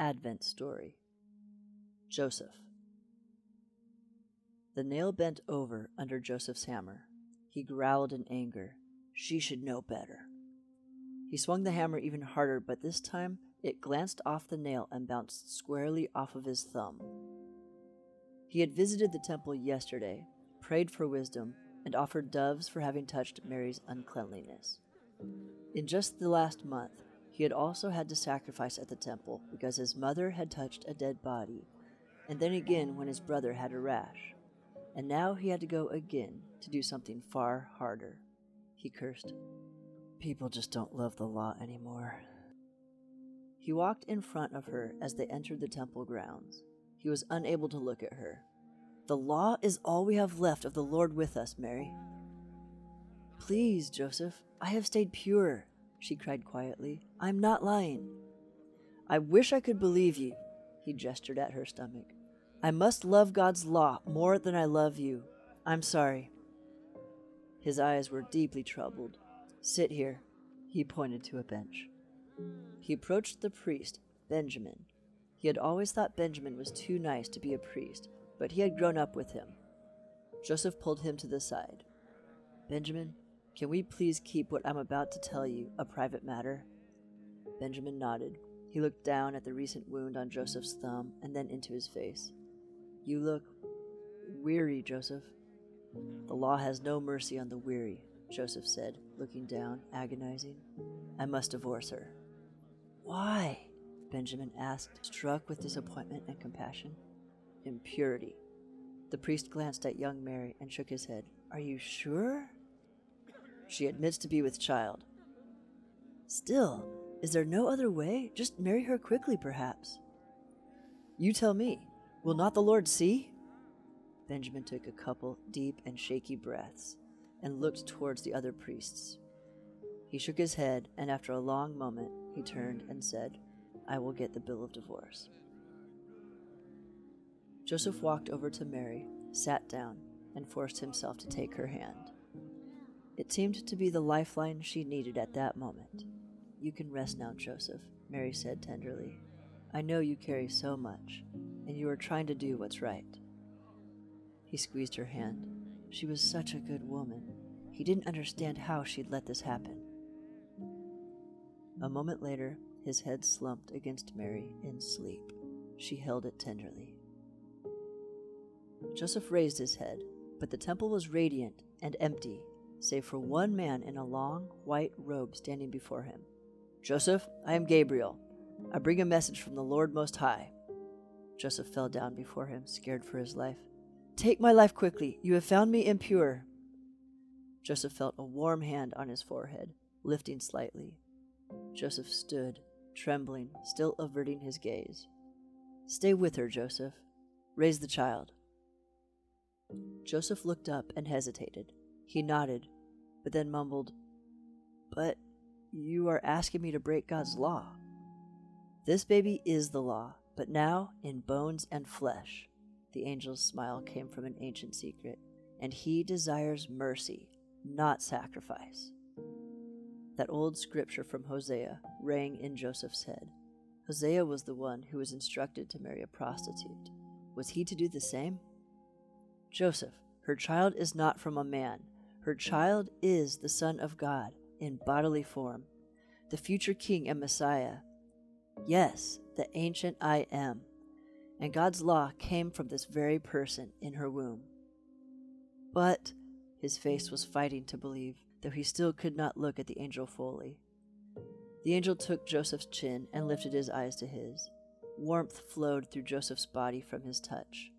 Advent Story Joseph. The nail bent over under Joseph's hammer. He growled in anger. She should know better. He swung the hammer even harder, but this time it glanced off the nail and bounced squarely off of his thumb. He had visited the temple yesterday, prayed for wisdom, and offered doves for having touched Mary's uncleanliness. In just the last month, he had also had to sacrifice at the temple because his mother had touched a dead body, and then again when his brother had a rash. And now he had to go again to do something far harder. He cursed. People just don't love the law anymore. He walked in front of her as they entered the temple grounds. He was unable to look at her. The law is all we have left of the Lord with us, Mary. Please, Joseph, I have stayed pure, she cried quietly. I'm not lying. I wish I could believe you, he gestured at her stomach. I must love God's law more than I love you. I'm sorry. His eyes were deeply troubled. Sit here. He pointed to a bench. He approached the priest, Benjamin. He had always thought Benjamin was too nice to be a priest, but he had grown up with him. Joseph pulled him to the side. Benjamin, can we please keep what I'm about to tell you a private matter? Benjamin nodded. He looked down at the recent wound on Joseph's thumb and then into his face. You look weary, Joseph. The law has no mercy on the weary, Joseph said, looking down, agonizing. I must divorce her. Why? Benjamin asked, struck with disappointment and compassion. Impurity. The priest glanced at young Mary and shook his head. Are you sure? She admits to be with child. Still, is there no other way? Just marry her quickly, perhaps. You tell me. Will not the Lord see? Benjamin took a couple deep and shaky breaths and looked towards the other priests. He shook his head, and after a long moment, he turned and said, I will get the bill of divorce. Joseph walked over to Mary, sat down, and forced himself to take her hand. It seemed to be the lifeline she needed at that moment. You can rest now, Joseph, Mary said tenderly. I know you carry so much, and you are trying to do what's right. He squeezed her hand. She was such a good woman. He didn't understand how she'd let this happen. A moment later, his head slumped against Mary in sleep. She held it tenderly. Joseph raised his head, but the temple was radiant and empty save for one man in a long white robe standing before him. Joseph, I am Gabriel. I bring a message from the Lord Most High. Joseph fell down before him, scared for his life. Take my life quickly. You have found me impure. Joseph felt a warm hand on his forehead, lifting slightly. Joseph stood, trembling, still averting his gaze. Stay with her, Joseph. Raise the child. Joseph looked up and hesitated. He nodded, but then mumbled, But you are asking me to break God's law. This baby is the law, but now in bones and flesh. The angel's smile came from an ancient secret, and he desires mercy, not sacrifice. That old scripture from Hosea rang in Joseph's head. Hosea was the one who was instructed to marry a prostitute. Was he to do the same? Joseph, her child is not from a man, her child is the Son of God in bodily form, the future King and Messiah. Yes, the ancient I am. And God's law came from this very person in her womb. But his face was fighting to believe, though he still could not look at the angel fully. The angel took Joseph's chin and lifted his eyes to his. Warmth flowed through Joseph's body from his touch.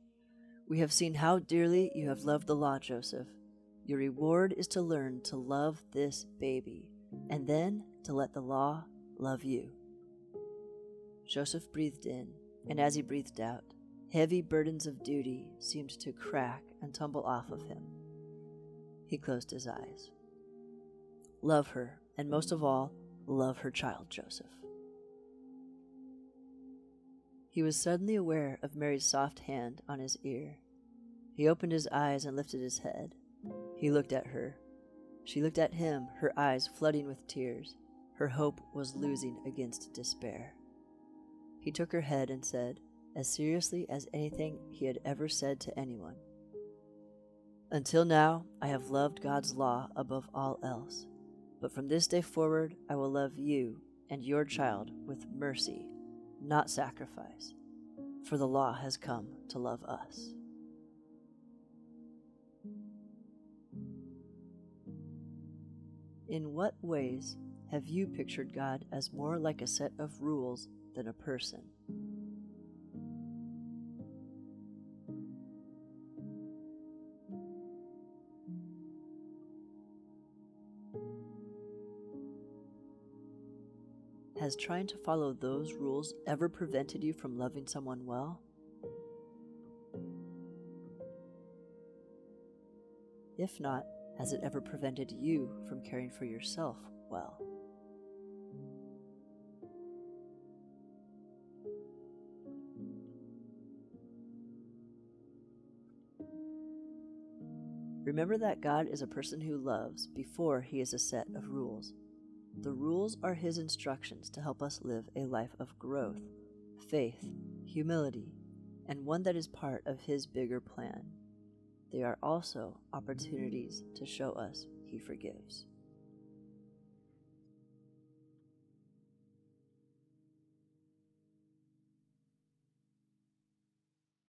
We have seen how dearly you have loved the law, Joseph, your reward is to learn to love this baby, and then to let the law love you. Joseph breathed in, and as he breathed out, heavy burdens of duty seemed to crack and tumble off of him. He closed his eyes. Love her, and most of all, love her child, Joseph. He was suddenly aware of Mary's soft hand on his ear. He opened his eyes and lifted his head. He looked at her. She looked at him, her eyes flooding with tears. Her hope was losing against despair. He took her head and said, as seriously as anything he had ever said to anyone, Until now, I have loved God's law above all else. But from this day forward, I will love you and your child with mercy, not sacrifice, for the law has come to love us. In what ways have you pictured God as more like a set of rules than a person? Has trying to follow those rules ever prevented you from loving someone well? If not, has it ever prevented you from caring for yourself well? Remember that God is a person who loves before he is a set of rules. The rules are His instructions to help us live a life of growth, faith, humility, and one that is part of His bigger plan. They are also opportunities to show us He forgives.